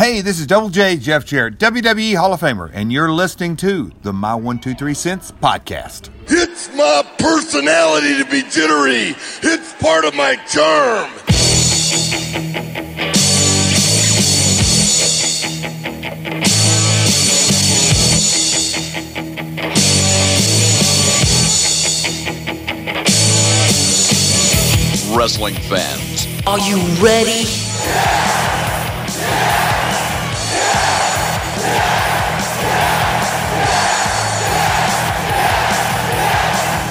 Hey, this is Double J Jeff Jarrett, WWE Hall of Famer, and you're listening to the My One Two Three Cents podcast. It's my personality to be jittery. It's part of my charm. Wrestling fans, Are you ready?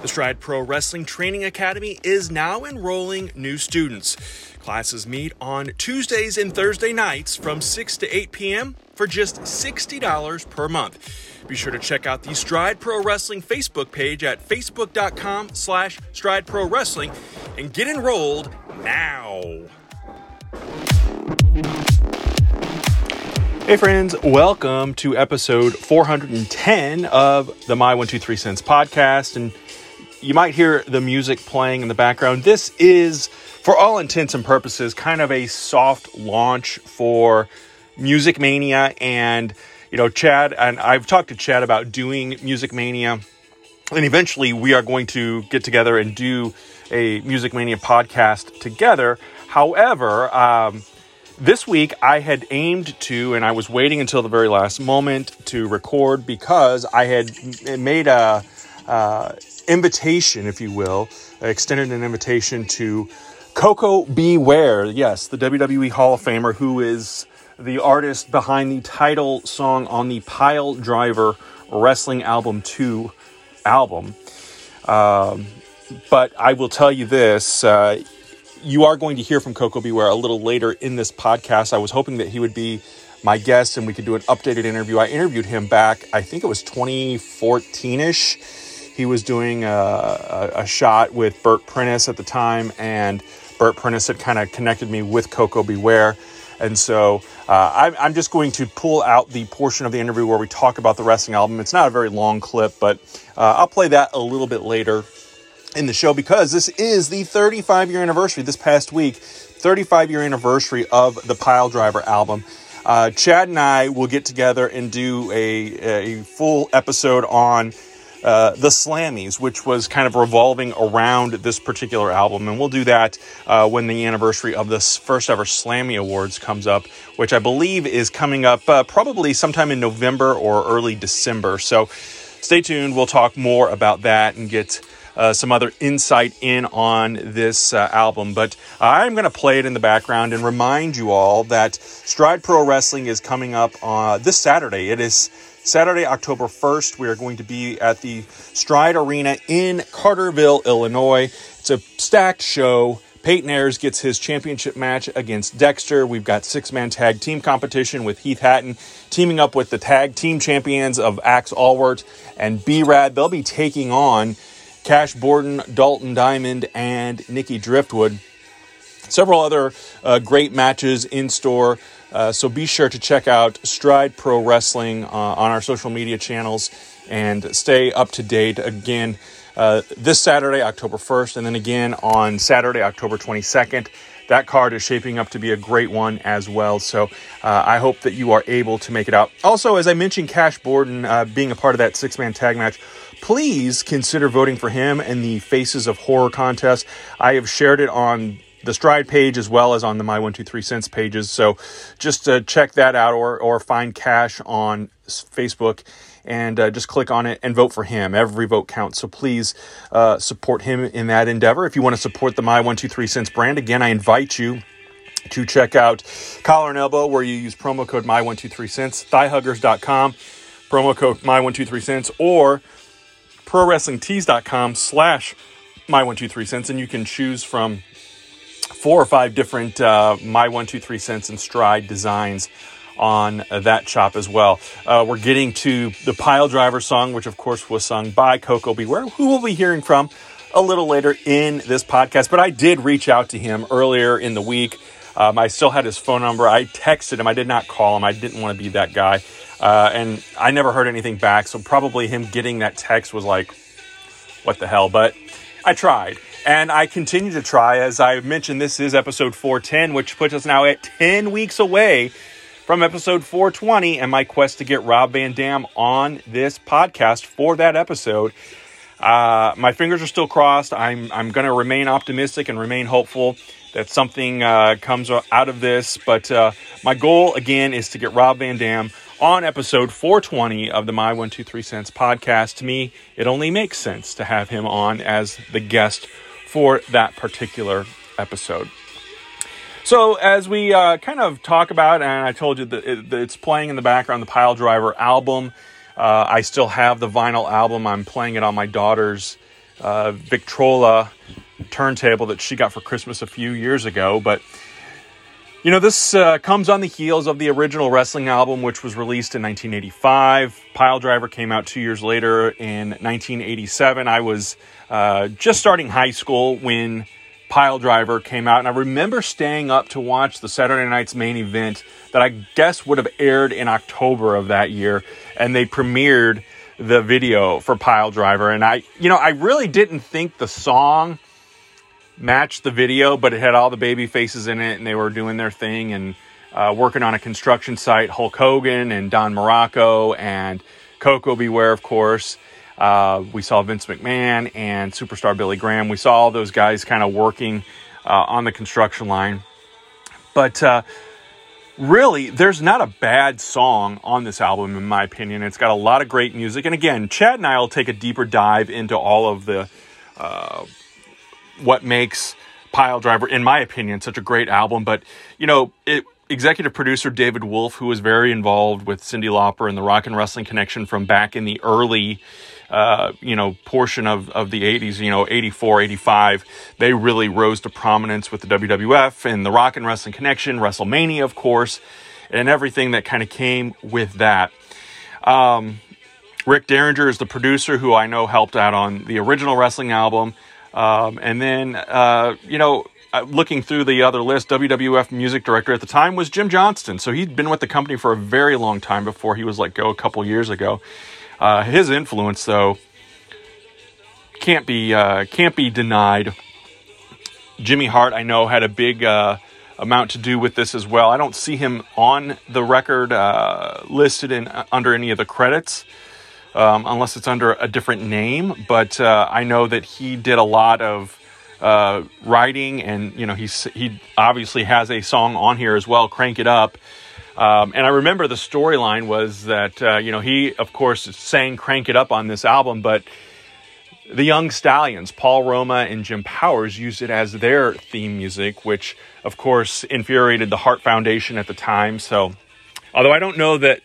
The Stride Pro Wrestling Training Academy is now enrolling new students. Classes meet on Tuesdays and Thursday nights from 6 to 8 p.m. for just $60 per month. Be sure to check out the Stride Pro Wrestling Facebook page at facebook.com slash stride pro wrestling and get enrolled now. Hey friends, welcome to episode 410 of the My 123 Cents podcast. And you might hear the music playing in the background. This is, for all intents and purposes, kind of a soft launch for Music Mania. And, you know, Chad, and I've talked to Chad about doing Music Mania. And eventually we are going to get together and do a Music Mania podcast together. However, um, this week I had aimed to, and I was waiting until the very last moment to record because I had made a uh, invitation, if you will, extended an invitation to Koko B. Ware. Yes, the WWE Hall of Famer who is the artist behind the title song on the Pile Driver Wrestling Album 2 album. Um, but I will tell you this. Uh, you are going to hear from Koko B. Ware a little later in this podcast. I was hoping that he would be my guest and we could do an updated interview. I interviewed him back, I think it was 2014 ish. He was doing a, a, a shot with Bert Prentice at the time, and Bert Prentice had kind of connected me with Koko B. Ware. And so uh, I'm, I'm just going to pull out the portion of the interview where we talk about the wrestling album. It's not a very long clip, but uh, I'll play that a little bit later in the show because this is the 35 year anniversary this past week 35 year anniversary of the pile driver album uh, chad and i will get together and do a, a full episode on uh, the slammies which was kind of revolving around this particular album and we'll do that uh, when the anniversary of this first ever slammy awards comes up which i believe is coming up uh, probably sometime in november or early december so stay tuned we'll talk more about that and get uh, some other insight in on this uh, album. But I'm going to play it in the background and remind you all that Stride Pro Wrestling is coming up uh, this Saturday. It is Saturday, October 1st. We are going to be at the Stride Arena in Carterville, Illinois. It's a stacked show. Peyton Ayers gets his championship match against Dexter. We've got six man tag team competition with Heath Hatton teaming up with the tag team champions of Axe Allward and B Rad. They'll be taking on Cash Borden, Dalton Diamond, and Nikki Driftwood. Several other uh, great matches in store. Uh, so be sure to check out Stride Pro Wrestling uh, on our social media channels and stay up to date. Again, uh, this Saturday, October 1st, and then again on Saturday, October 22nd. That card is shaping up to be a great one as well. So uh, I hope that you are able to make it out. Also, as I mentioned, Cash Borden uh, being a part of that six man tag match, please consider voting for him in the Faces of Horror contest. I have shared it on the Stride page as well as on the My One Two Three Cents pages. So just uh, check that out, or or find Cash on Facebook and uh, just click on it and vote for him. Every vote counts. So please uh, support him in that endeavor. If you want to support the My One Two Three Cents brand, again, I invite you to check out Collar and Elbow, where you use promo code My123Cents, thighhuggers.com, promo code My123Cents, or ProWrestlingTees.com slash My123Cents, and you can choose from four or five different uh, My123Cents and Stride designs on that chop as well. Uh, we're getting to the Pile Driver song, which of course was sung by Koko B. Ware, who we'll be hearing from a little later in this podcast. But I did reach out to him earlier in the week. Um, I still had his phone number. I texted him. I did not call him. I didn't want to be that guy. Uh, and I never heard anything back. So probably him getting that text was like, what the hell? But I tried. And I continue to try. As I mentioned, this is episode 410, which puts us now at 10 weeks away from episode 420 and my quest to get Rob Van Dam on this podcast for that episode. Uh, my fingers are still crossed. I'm, I'm going to remain optimistic and remain hopeful that something uh, comes out of this. But uh, my goal, again, is to get Rob Van Dam on episode 420 of the My 123 Cents podcast. To me, it only makes sense to have him on as the guest for that particular episode. So, as we uh, kind of talk about, and I told you that, it, it's playing in the background, the Pile Driver album. Uh, I still have the vinyl album. I'm playing it on my daughter's uh, Victrola turntable that she got for Christmas a few years ago. But you know, this uh, comes on the heels of the original wrestling album, which was released in 1985. Pile Driver came out two years later in 1987. I was uh, just starting high school when Pile Driver came out, and I remember staying up to watch the Saturday night's main event that I guess would have aired in October of that year, and they premiered the video for Pile Driver. And I, you know, I really didn't think the song matched the video, but it had all the baby faces in it, and they were doing their thing and uh, working on a construction site. Hulk Hogan and Don Muraco and Koko B. Ware, of course. Uh, we saw Vince McMahon and superstar Billy Graham. We saw all those guys kind of working uh, on the construction line. But uh, really, there's not a bad song on this album, in my opinion. It's got a lot of great music. And again, Chad and I will take a deeper dive into all of the uh, what makes Pile Driver, in my opinion, such a great album. But, you know, it, executive producer David Wolf, who was very involved with Cyndi Lauper and the Rock and Wrestling Connection from back in the early, uh, you know, portion of, of the 80s, you know, 84, 85, they really rose to prominence with the WWF and the Rock and Wrestling Connection, WrestleMania, of course, and everything that kind of came with that. Um, Rick Derringer is the producer who I know helped out on the original wrestling album. Um, and then, uh, you know, uh, looking through the other list, WWF music director at the time was Jim Johnston. So he'd been with the company for a very long time before he was let go a couple years ago. Uh, his influence, though, can't be uh, can't be denied. Jimmy Hart, I know, had a big uh, amount to do with this as well. I don't see him on the record uh, listed in under any of the credits um, unless it's under a different name. But uh, I know that he did a lot of uh, writing, and you know he's he obviously has a song on here as well, "Crank It Up." Um, and I remember the storyline was that uh, you know he, of course, sang "Crank It Up" on this album, but the Young Stallions, Paul Roma and Jim Powers, used it as their theme music, which of course infuriated the Hart Foundation at the time. So, although I don't know that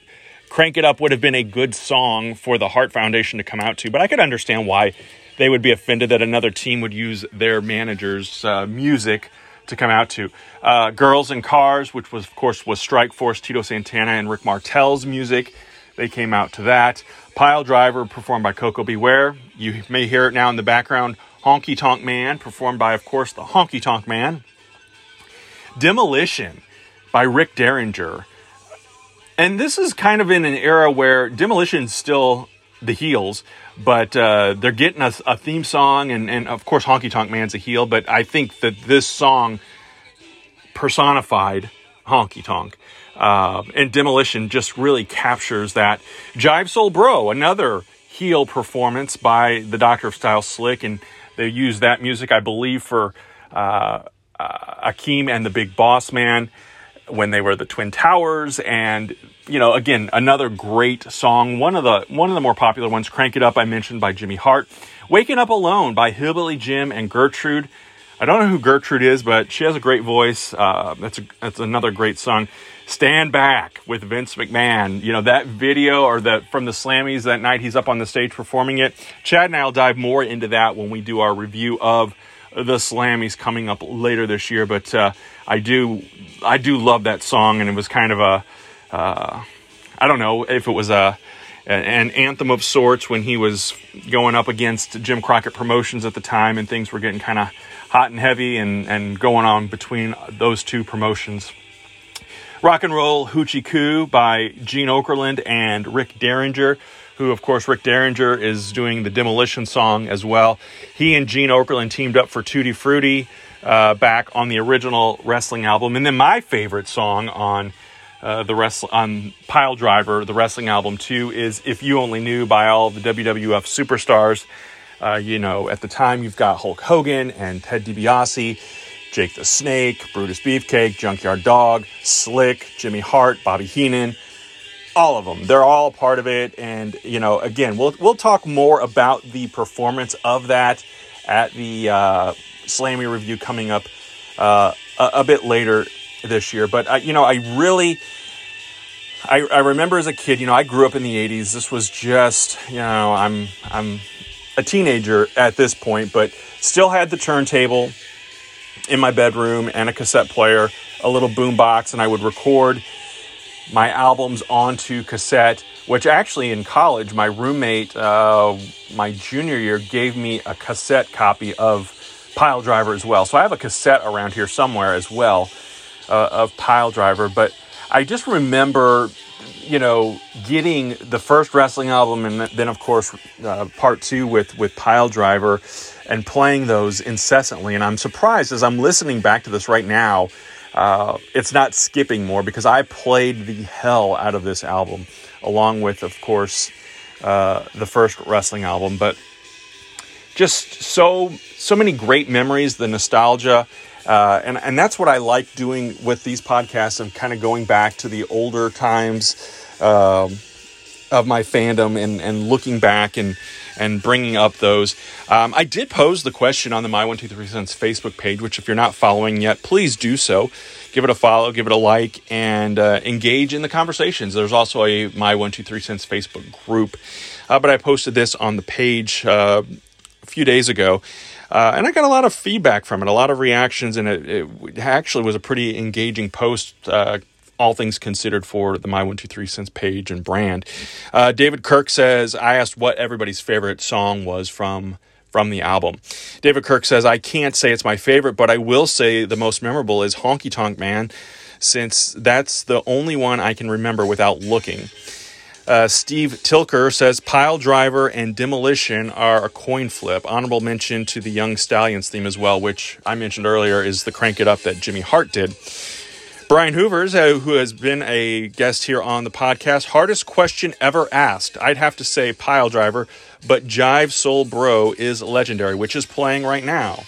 Crank It Up would have been a good song for the Hart Foundation to come out to, but I could understand why they would be offended that another team would use their manager's uh, music to come out to. Uh, Girls and Cars, which was, of course, was Strike Force, Tito Santana, and Rick Martel's music. They came out to that. Pile Driver, performed by Koko B. Ware. You may hear it now in the background. Honky Tonk Man, performed by, of course, the Honky Tonk Man. Demolition by Rick Derringer. And this is kind of in an era where Demolition's still the heels, but uh, they're getting a, a, theme song, and, and of course, Honky Tonk Man's a heel, but I think that this song personified Honky Tonk. Uh, and Demolition just really captures that. Jive Soul Bro, another heel performance by the Doctor of Style Slick, and they use that music, I believe, for uh, uh Akeem and the Big Boss Man when they were the Twin Towers, and you know, again, another great song. One of the one of the more popular ones, "Crank It Up," I mentioned by Jimmy Hart. "Waking Up Alone" by Hillbilly Jim and Gertrude. I don't know who Gertrude is, but she has a great voice. Uh, that's a, that's another great song. "Stand Back" with Vince McMahon. You know that video or the from the Slammies that night he's up on the stage performing it. Chad and I'll dive more into that when we do our review of the Slammies coming up later this year. But uh, I do I do love that song, and it was kind of a uh, I don't know if it was a an anthem of sorts when he was going up against Jim Crockett Promotions at the time, and things were getting kind of hot and heavy and, and going on between those two promotions. Rock and Roll Hoochie Koo by Gene Okerlund and Rick Derringer, who, of course, Rick Derringer is doing the Demolition song as well. He and Gene Okerlund teamed up for Tutti Frutti uh, back on the original wrestling album. And then my favorite song on uh, the rest on Pile Driver, the wrestling album too, is "If You Only Knew" by all the WWF superstars. Uh, you know, at the time you've got Hulk Hogan and Ted DiBiase, Jake the Snake, Brutus Beefcake, Junkyard Dog, Slick, Jimmy Hart, Bobby Heenan, all of them. They're all part of it, and you know, again, we'll we'll talk more about the performance of that at the uh, Slammy review coming up uh, a, a bit later this year. But I, you know, I really, I, I remember as a kid, you know, I grew up in the '80s. This was just, you know, I'm I'm a teenager at this point, but still had the turntable in my bedroom and a cassette player, a little boombox, and I would record my albums onto cassette. Which actually in college, my roommate, uh, my junior year, gave me a cassette copy of Pile Driver as well. So I have a cassette around here somewhere as well uh, of Pile Driver. But I just remember, you know, getting the first wrestling album and then, of course, uh, part two with, with Pile Driver and playing those incessantly. And I'm surprised as I'm listening back to this right now, uh, it's not skipping more because I played the hell out of this album, along with, of course, uh, the first wrestling album. But just so so many great memories, the nostalgia, uh, and and that's what I like doing with these podcasts of kind of going back to the older times um, of my fandom and and looking back and and bringing up those. Um, I did pose the question on the My One Two Three Cents Facebook page, which if you're not following yet, please do so. Give it a follow, give it a like, and uh, engage in the conversations. There's also a My One Two Three Cents Facebook group, uh, but I posted this on the page uh, a few days ago. Uh, and I got a lot of feedback from it, a lot of reactions, and it, it actually was a pretty engaging post. Uh, all things considered for the My One Two Three Cents page and brand. Uh, David Kirk says, "I asked what everybody's favorite song was from." From the album. David Kirk says, I can't say it's my favorite, but I will say the most memorable is Honky Tonk Man, since that's the only one I can remember without looking. Uh, Steve Tilker says Pile Driver and Demolition are a coin flip. Honorable mention to the Young Stallions theme as well, which I mentioned earlier is the Crank It Up that Jimmy Hart did. Brian Hoovers, uh, who has been a guest here on the podcast, hardest question ever asked. I'd have to say Pile Driver, but Jive Soul Bro is legendary, which is playing right now.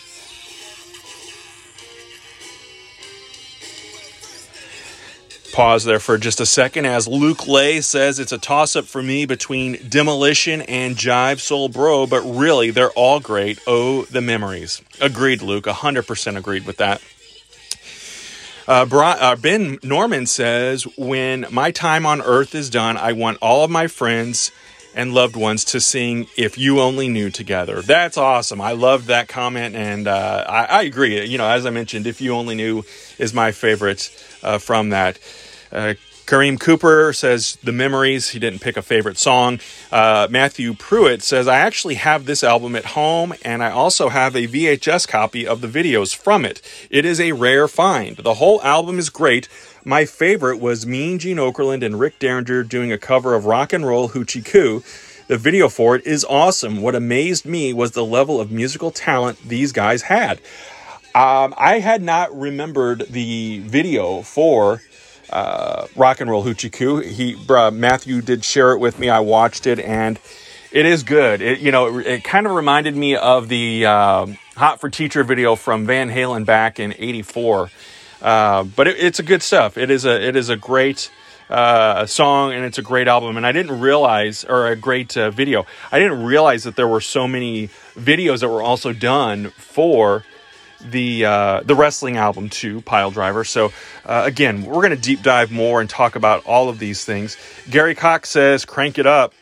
pause there for just a second as Luke Lay says it's a toss up for me between Demolition and Jive Soul Bro, but really they're all great. Oh, the memories. Agreed, Luke. 100% agreed with that. Uh, uh, ben Norman says, When my time on earth is done, I want all of my friends and loved ones to sing If You Only Knew together. That's awesome. I loved that comment, and uh, I, I, agree. You know, as I mentioned, If You Only Knew is my favorite uh, from that. Kareem Cooper says the memories. He didn't pick a favorite song. Uh, Matthew Pruitt says I actually have this album at home, and I also have a VHS copy of the videos from it. It is a rare find. The whole album is great. My favorite was Mean Gene Okerlund and Rick Derringer doing a cover of Rock and Roll Hoochie Koo. The video for it is awesome. What amazed me was the level of musical talent these guys had. Um, I had not remembered the video for uh, Rock and Roll Hoochie Koo. He uh, Matthew did share it with me. I watched it and it is good. It you know it, it kind of reminded me of the uh, Hot for Teacher video from Van Halen back in '84. Uh, but it, it's a good stuff. It is a it is a great uh, song and it's a great album. And I didn't realize, or a great uh, video. I didn't realize that there were so many videos that were also done for the uh, the wrestling album too, Pile Driver. So uh, again, we're going to deep dive more and talk about all of these things. Gary Cox says, "Crank it up."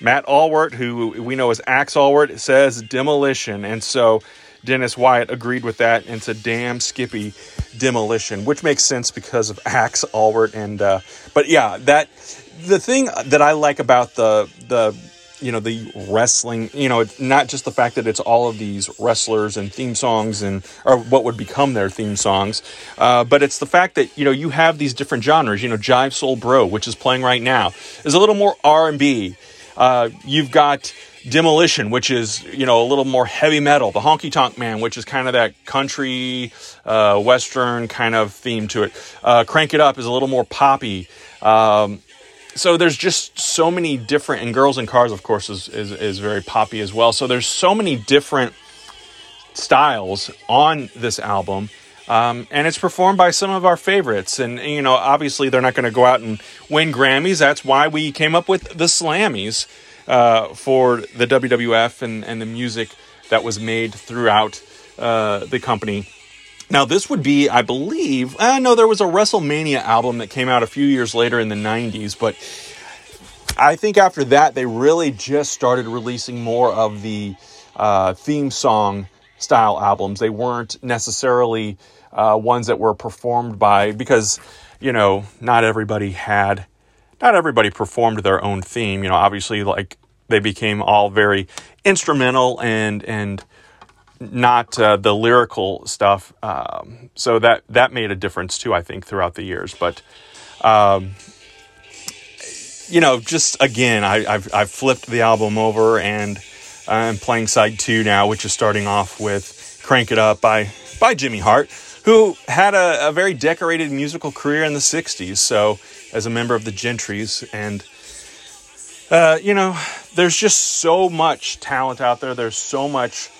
Matt Allward, who we know as Axe Allward, says demolition, and so Dennis Wyatt agreed with that and said, "Damn, Skippy, demolition," which makes sense because of Axe Allward and. Uh, but yeah, that the thing that I like about the the you know the wrestling you know not just the fact that it's all of these wrestlers and theme songs and or what would become their theme songs uh, but it's the fact that you know you have these different genres. You know jive soul bro which is playing right now is a little more r&b uh, you've got demolition which is you know a little more heavy metal. The honky tonk man which is kind of that country uh, western kind of theme to it. Uh, crank it up is a little more poppy. Um, so there's just so many different and girls and cars of course is, is, is very poppy as well. So there's so many different styles on this album um, and it's performed by some of our favorites. And you know obviously they're not going to go out and win grammys. That's why we came up with the slammies uh, for the wwf and, and the music that was made throughout uh, the company now, this would be, I believe, I uh, know there was a WrestleMania album that came out a few years later in the 90s, but I think after that, they really just started releasing more of the uh, theme song style albums. They weren't necessarily uh, ones that were performed by, because, you know, not everybody had, not everybody performed their own theme. You know, obviously, like, they became all very instrumental and, and, not uh, the lyrical stuff. Um, so that that made a difference too, I think, throughout the years. But um, you know, just again, I, have I've flipped the album over and I'm playing side two now, which is starting off with "Crank It Up" by by Jimmy Hart, who had a, a very decorated musical career in the '60s. So as a member of the Gentrys and uh, you know, there's just so much talent out there. There's so much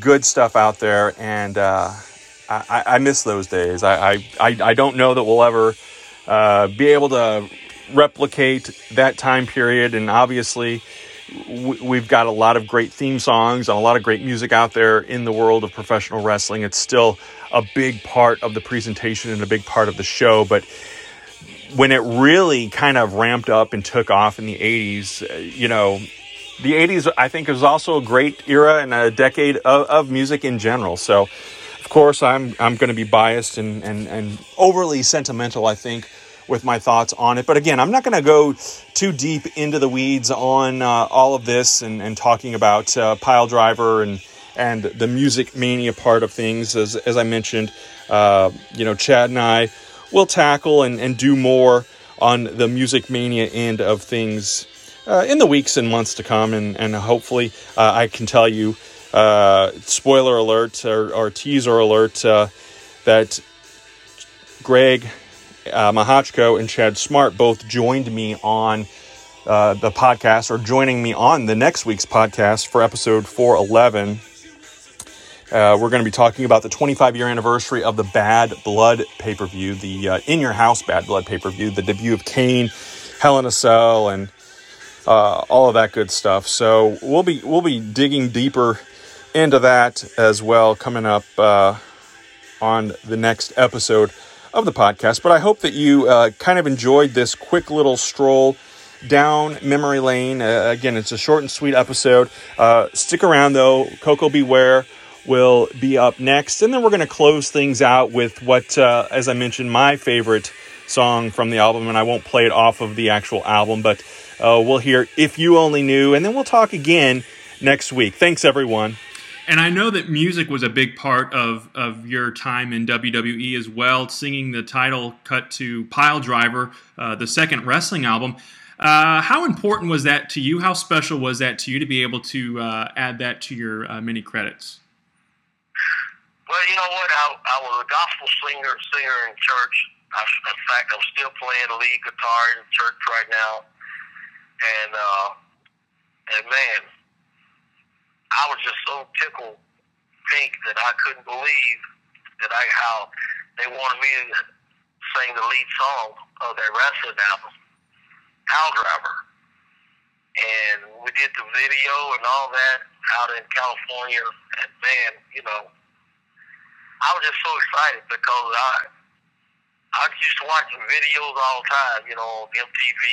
good stuff out there, and uh, I, I, miss those days. I, I, I don't know that we'll ever uh, be able to replicate that time period, and obviously, we've got a lot of great theme songs and a lot of great music out there in the world of professional wrestling. It's still a big part of the presentation and a big part of the show, but when it really kind of ramped up and took off in the 80s, uh, you know, the 80s, I think, was also a great era and a decade of, of music in general. So, of course, I'm, I'm going to be biased and, and, and overly sentimental, I think, with my thoughts on it. But again, I'm not going to go too deep into the weeds on uh, all of this and, and talking about uh, Pile Driver and, and the music mania part of things. As, as I mentioned, uh, you know, Chad and I will tackle and, and do more on the music mania end of things uh, in the weeks and months to come, and and hopefully uh, I can tell you, uh, spoiler alert or, or teaser alert, uh, that Greg uh, Mahachko and Chad Smart both joined me on. Uh, the podcast or joining me on the next week's podcast for episode 411 uh, we're going to be talking about the 25 year anniversary of the Bad Blood pay per view, the uh, In Your House Bad Blood pay per view, the debut of Kane, Hell in a Cell, and uh, all of that good stuff. So we'll be we'll be digging deeper into that as well coming up uh, on the next episode of the podcast. But I hope that you uh, kind of enjoyed this quick little stroll down memory lane. Uh, again, it's a short and sweet episode. Uh, stick around though. Koko B. Ware will be up next, and then we're going to close things out with what, uh, as I mentioned, my favorite song from the album, and I won't play it off of the actual album, but uh, we'll hear If You Only Knew, and then we'll talk again next week. Thanks, everyone. And I know that music was a big part of, of your time in WWE as well, singing the title cut to Pile Driver, uh, the second wrestling album. Uh, how important was that to you? How special was that to you to be able to uh, add that to your uh, mini credits? Well, you know what? I, I was a gospel singer singer in church. I, in fact, I'm still playing lead guitar in church right now and uh, and man, I was just so tickled pink that I couldn't believe that I how they wanted me to sing the lead song of their wrestling album, Pile Driver. And we did the video and all that out in California. And man, you know, I was just so excited because I I used to watch videos all the time, you know, on MTV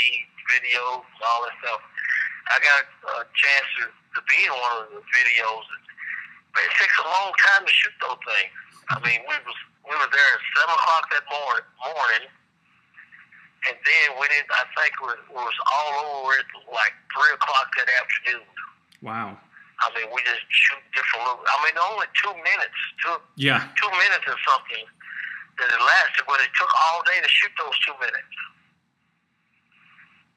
videos, all that stuff. I got a chance to, to be in one of the videos, But it takes a long time to shoot those things. I mean, we was we were there at seven o'clock that morning, morning, and then we didn't. I think it was, it was all over at like three o'clock that afternoon. Wow. I mean, we just shoot different little. I mean, only two minutes, two Yeah. two minutes or something that it lasted, but it took all day to shoot those two minutes.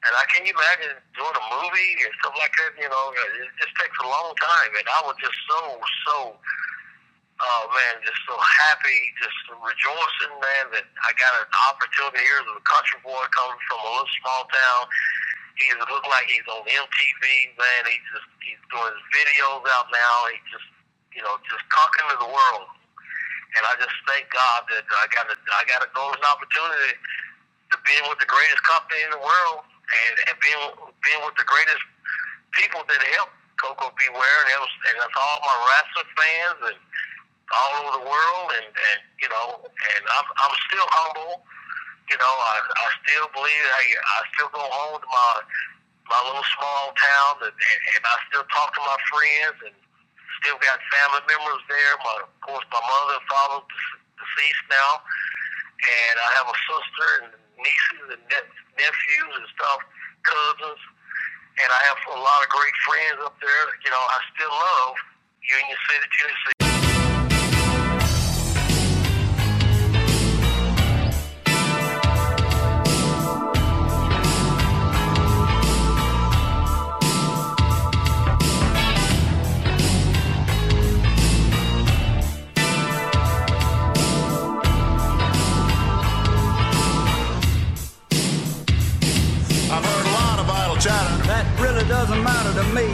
And I can you imagine doing a movie and stuff like that. You know, it just takes a long time, and I was just so so. Oh man, just so happy, just rejoicing, man, that I got an opportunity here a country boy coming from a little small town. He look like he's on MTV, man. He's just he's doing videos out now. He just you know just talking to the world. And I just thank God that I got a I got a golden opportunity to be with the greatest company in the world and, and being being with the greatest people that help Koko B. Ware and, was, and that's all my wrestling fans and all over the world and, and you know and I'm I'm still humble. You know, I I still believe I I still go home to my my little small town and, and, and I still talk to my friends and still got family members there. My, of course, my mother and father deceased now, and I have a sister and nieces and ne- nephews and stuff, cousins, and I have a lot of great friends up there. You know, I still love Union City, Tennessee. To me.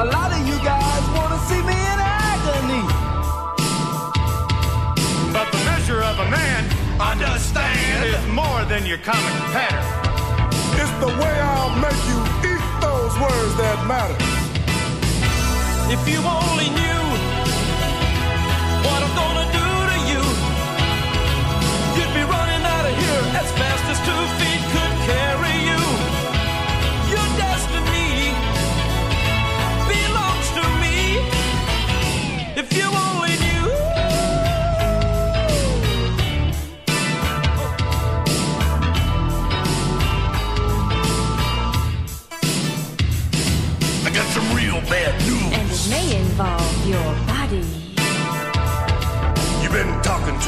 A lot of you guys want to see me in agony. But the measure of a man, understand, is more than your common pattern. It's the way I'll make you eat those words that matter. If you only knew what I'm gonna do to you, you'd be running out of here as fast as two feet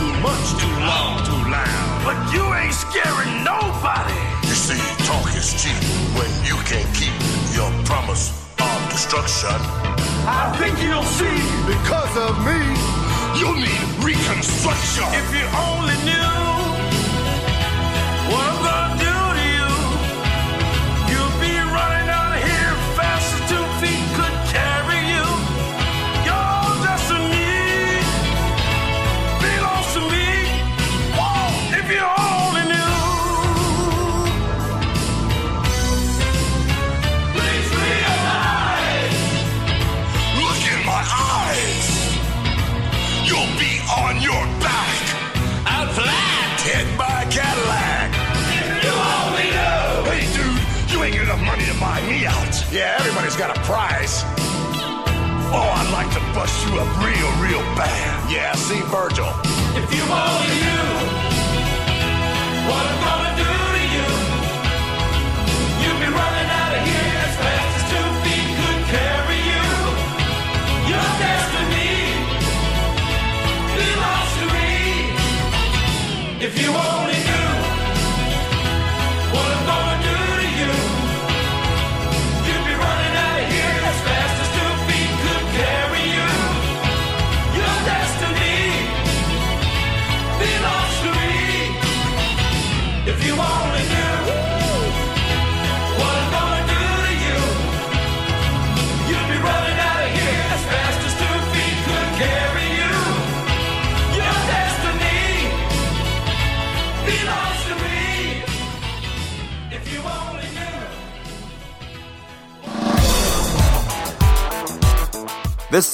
too much, too long, too loud. But you ain't scaring nobody. You see, talk is cheap when you can't keep your promise of destruction. I think you'll see Because of me, you'll need reconstruction. If you only knew what Everybody's got a price. Oh, I'd like to bust you up real, real bad. Yeah, see Virgil. If you only knew what I'm gonna do to you, you'd be running out of here as fast as two feet could carry you. Your destiny belongs to me. If you only